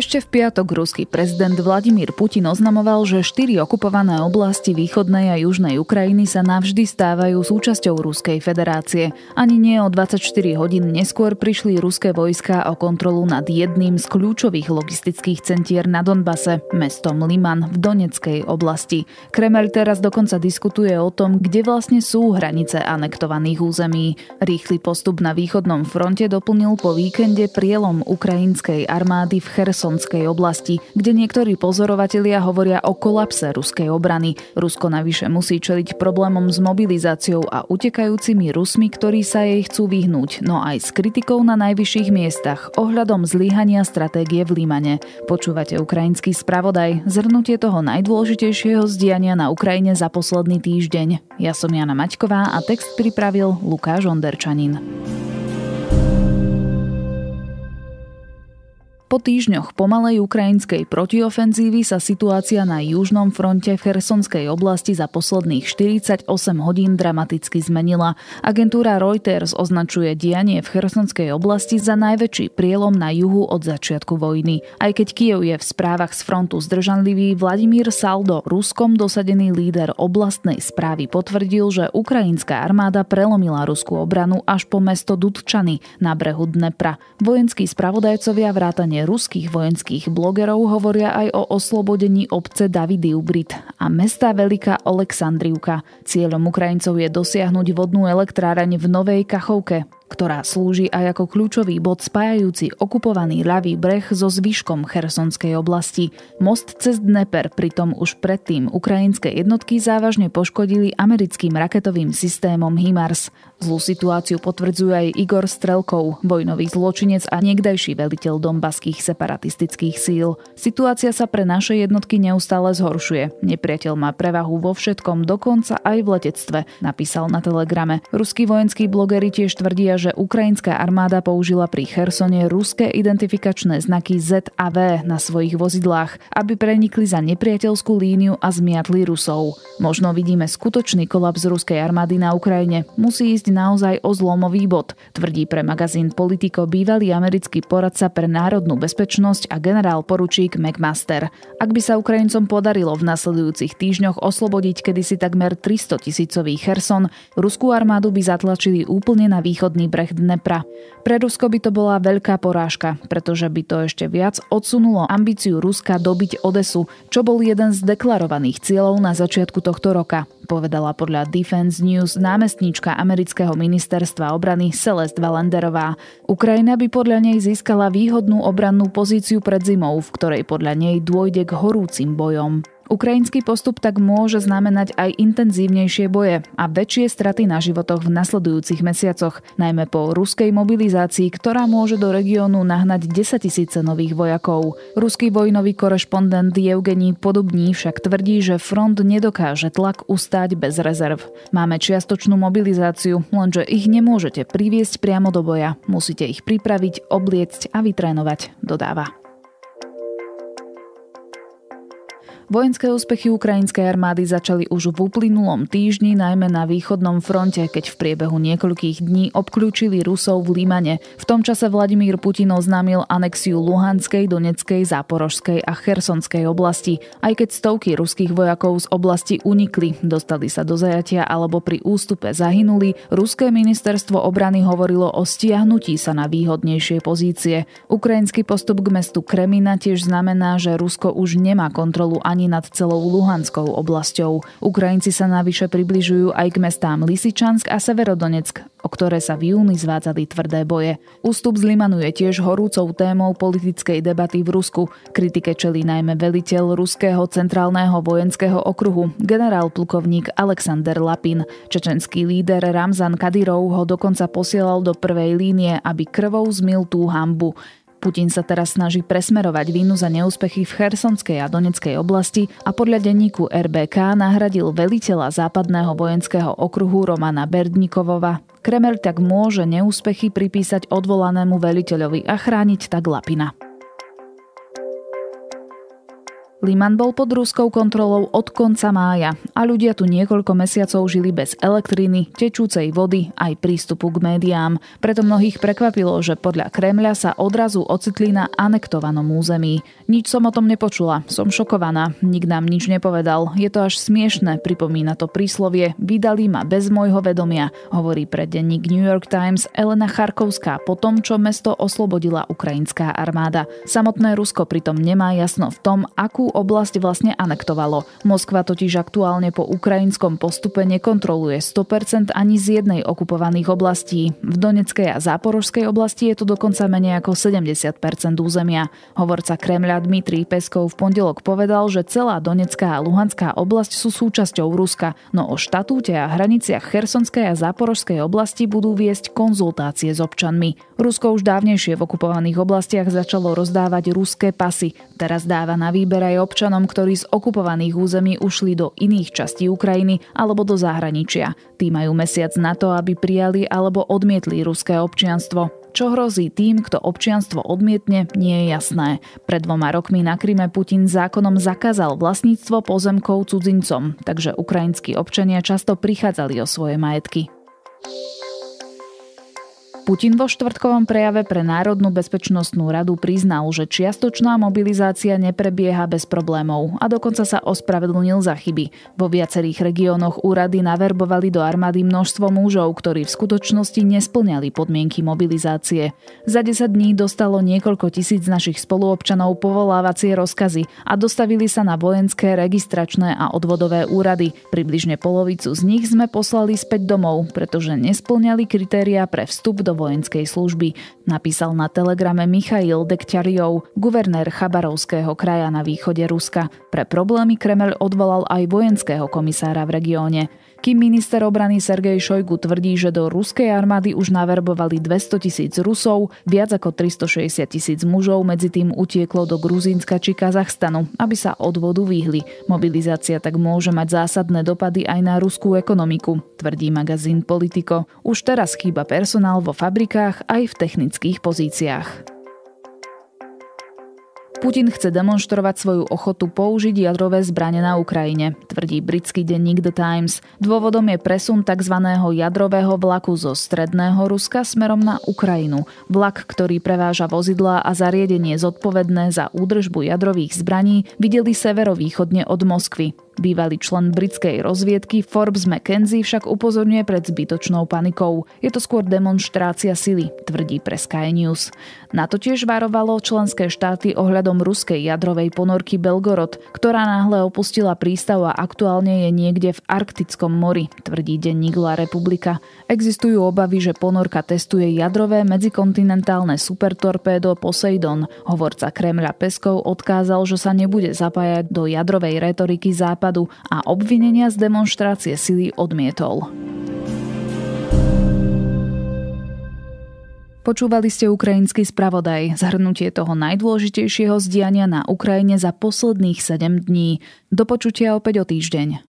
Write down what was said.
Ešte v piatok ruský prezident Vladimír Putin oznamoval, že štyri okupované oblasti východnej a južnej Ukrajiny sa navždy stávajú súčasťou Ruskej federácie. Ani nie o 24 hodín neskôr prišli ruské vojska o kontrolu nad jedným z kľúčových logistických centier na Donbase, mestom Liman v Doneckej oblasti. Kremel teraz dokonca diskutuje o tom, kde vlastne sú hranice anektovaných území. Rýchly postup na východnom fronte doplnil po víkende prielom ukrajinskej armády v Chersonu Chersonskej oblasti, kde niektorí pozorovatelia hovoria o kolapse ruskej obrany. Rusko navyše musí čeliť problémom s mobilizáciou a utekajúcimi Rusmi, ktorí sa jej chcú vyhnúť, no aj s kritikou na najvyšších miestach ohľadom zlyhania stratégie v Límane. Počúvate ukrajinský spravodaj, zhrnutie toho najdôležitejšieho zdiania na Ukrajine za posledný týždeň. Ja som Jana Maťková a text pripravil Lukáš Onderčanin. Po týždňoch pomalej ukrajinskej protiofenzívy sa situácia na južnom fronte v Chersonskej oblasti za posledných 48 hodín dramaticky zmenila. Agentúra Reuters označuje dianie v Chersonskej oblasti za najväčší prielom na juhu od začiatku vojny. Aj keď Kiev je v správach z frontu zdržanlivý, Vladimír Saldo, ruskom dosadený líder oblastnej správy, potvrdil, že ukrajinská armáda prelomila ruskú obranu až po mesto Dudčany na brehu Dnepra. Vojenskí spravodajcovia vrátane ruských vojenských blogerov hovoria aj o oslobodení obce Davidy Ubrit a mesta Veľká Oleksandrivka. Cieľom Ukrajincov je dosiahnuť vodnú elektráreň v Novej Kachovke ktorá slúži aj ako kľúčový bod spájajúci okupovaný ľavý breh so zvyškom Chersonskej oblasti. Most cez Dneper pritom už predtým ukrajinské jednotky závažne poškodili americkým raketovým systémom HIMARS. Zlú situáciu potvrdzuje aj Igor Strelkov, vojnový zločinec a niekdajší veliteľ dombaských separatistických síl. Situácia sa pre naše jednotky neustále zhoršuje. Nepriateľ má prevahu vo všetkom, dokonca aj v letectve, napísal na telegrame. Ruskí vojenskí blogeri tiež tvrdia, že ukrajinská armáda použila pri Chersone ruské identifikačné znaky Z a V na svojich vozidlách, aby prenikli za nepriateľskú líniu a zmiatli Rusov. Možno vidíme skutočný kolaps ruskej armády na Ukrajine. Musí ísť naozaj o zlomový bod, tvrdí pre magazín Politico bývalý americký poradca pre národnú bezpečnosť a generál poručík McMaster. Ak by sa Ukrajincom podarilo v nasledujúcich týždňoch oslobodiť kedysi takmer 300 tisícový Cherson, ruskú armádu by zatlačili úplne na východný breh Dnepra. Pre Rusko by to bola veľká porážka, pretože by to ešte viac odsunulo ambíciu Ruska dobiť Odesu, čo bol jeden z deklarovaných cieľov na začiatku tohto roka, povedala podľa Defense News námestníčka amerického ministerstva obrany Celeste Valenderová. Ukrajina by podľa nej získala výhodnú obrannú pozíciu pred zimou, v ktorej podľa nej dôjde k horúcim bojom. Ukrajinský postup tak môže znamenať aj intenzívnejšie boje a väčšie straty na životoch v nasledujúcich mesiacoch, najmä po ruskej mobilizácii, ktorá môže do regiónu nahnať 10 tisíce nových vojakov. Ruský vojnový korešpondent Evgení Podobní však tvrdí, že front nedokáže tlak ustáť bez rezerv. Máme čiastočnú mobilizáciu, lenže ich nemôžete priviesť priamo do boja. Musíte ich pripraviť, obliecť a vytrénovať, dodáva. Vojenské úspechy ukrajinskej armády začali už v uplynulom týždni, najmä na východnom fronte, keď v priebehu niekoľkých dní obklúčili Rusov v Limane. V tom čase Vladimír Putin oznámil anexiu Luhanskej, Doneckej, Záporožskej a Chersonskej oblasti. Aj keď stovky ruských vojakov z oblasti unikli, dostali sa do zajatia alebo pri ústupe zahynuli, ruské ministerstvo obrany hovorilo o stiahnutí sa na výhodnejšie pozície. Ukrajinský postup k mestu Kremina tiež znamená, že Rusko už nemá kontrolu ani ani nad celou Luhanskou oblasťou. Ukrajinci sa navyše približujú aj k mestám Lisičansk a Severodonetsk, o ktoré sa v júni zvádzali tvrdé boje. Ústup z Limanu je tiež horúcou témou politickej debaty v Rusku. Kritike čelí najmä veliteľ Ruského centrálneho vojenského okruhu, generál plukovník Alexander Lapin. Čečenský líder Ramzan Kadyrov ho dokonca posielal do prvej línie, aby krvou zmil tú hambu. Putin sa teraz snaží presmerovať vínu za neúspechy v Chersonskej a Doneckej oblasti a podľa denníku RBK nahradil veliteľa západného vojenského okruhu Romana Berdnikovova. Kreml tak môže neúspechy pripísať odvolanému veliteľovi a chrániť tak Lapina. Liman bol pod ruskou kontrolou od konca mája a ľudia tu niekoľko mesiacov žili bez elektriny, tečúcej vody aj prístupu k médiám. Preto mnohých prekvapilo, že podľa Kremľa sa odrazu ocitli na anektovanom území. Nič som o tom nepočula, som šokovaná, nik nám nič nepovedal. Je to až smiešne, pripomína to príslovie, vydali ma bez môjho vedomia, hovorí pre denník New York Times Elena Charkovská po tom, čo mesto oslobodila ukrajinská armáda. Samotné Rusko pritom nemá jasno v tom, akú oblasť vlastne anektovalo. Moskva totiž aktuálne po ukrajinskom postupe nekontroluje 100% ani z jednej okupovaných oblastí. V Doneckej a Záporožskej oblasti je to dokonca menej ako 70% územia. Hovorca Kremľa Dmitrij Peskov v pondelok povedal, že celá Donecká a Luhanská oblasť sú súčasťou Ruska, no o štatúte a hraniciach Chersonskej a Záporožskej oblasti budú viesť konzultácie s občanmi. Rusko už dávnejšie v okupovaných oblastiach začalo rozdávať ruské pasy. Teraz dáva na výber aj občanom, ktorí z okupovaných území ušli do iných častí Ukrajiny alebo do zahraničia. Tí majú mesiac na to, aby prijali alebo odmietli ruské občianstvo. Čo hrozí tým, kto občianstvo odmietne, nie je jasné. Pred dvoma rokmi na Kryme Putin zákonom zakázal vlastníctvo pozemkov cudzincom, takže ukrajinskí občania často prichádzali o svoje majetky. Putin vo štvrtkovom prejave pre Národnú bezpečnostnú radu priznal, že čiastočná mobilizácia neprebieha bez problémov a dokonca sa ospravedlnil za chyby. Vo viacerých regiónoch úrady naverbovali do armády množstvo mužov, ktorí v skutočnosti nesplňali podmienky mobilizácie. Za 10 dní dostalo niekoľko tisíc našich spoluobčanov povolávacie rozkazy a dostavili sa na vojenské, registračné a odvodové úrady. Približne polovicu z nich sme poslali späť domov, pretože nesplňali kritéria pre vstup do vojenskej služby, napísal na telegrame Michail Dekťariov, guvernér Chabarovského kraja na východe Ruska. Pre problémy Kremel odvolal aj vojenského komisára v regióne. Kým minister obrany Sergej Šojgu tvrdí, že do ruskej armády už naverbovali 200 tisíc Rusov, viac ako 360 tisíc mužov medzi tým utieklo do Gruzínska či Kazachstanu, aby sa odvodu vyhli. Mobilizácia tak môže mať zásadné dopady aj na ruskú ekonomiku, tvrdí magazín Politico. Už teraz chýba personál vo fabrikách aj v technických pozíciách. Putin chce demonstrovať svoju ochotu použiť jadrové zbranie na Ukrajine, tvrdí britský denník The Times. Dôvodom je presun tzv. jadrového vlaku zo stredného Ruska smerom na Ukrajinu. Vlak, ktorý preváža vozidlá a zariadenie zodpovedné za údržbu jadrových zbraní, videli severovýchodne od Moskvy. Bývalý člen britskej rozviedky Forbes McKenzie však upozorňuje pred zbytočnou panikou. Je to skôr demonstrácia sily, tvrdí pre Sky News. Na to tiež varovalo členské štáty ohľadom ruskej jadrovej ponorky Belgorod, ktorá náhle opustila prístav a aktuálne je niekde v Arktickom mori, tvrdí denník La Republika. Existujú obavy, že ponorka testuje jadrové medzikontinentálne supertorpédo Poseidon. Hovorca Kremľa Peskov odkázal, že sa nebude zapájať do jadrovej retoriky západu západu a obvinenia z demonstrácie sily odmietol. Počúvali ste ukrajinský spravodaj, zhrnutie toho najdôležitejšieho zdiania na Ukrajine za posledných 7 dní. Do počutia opäť o týždeň.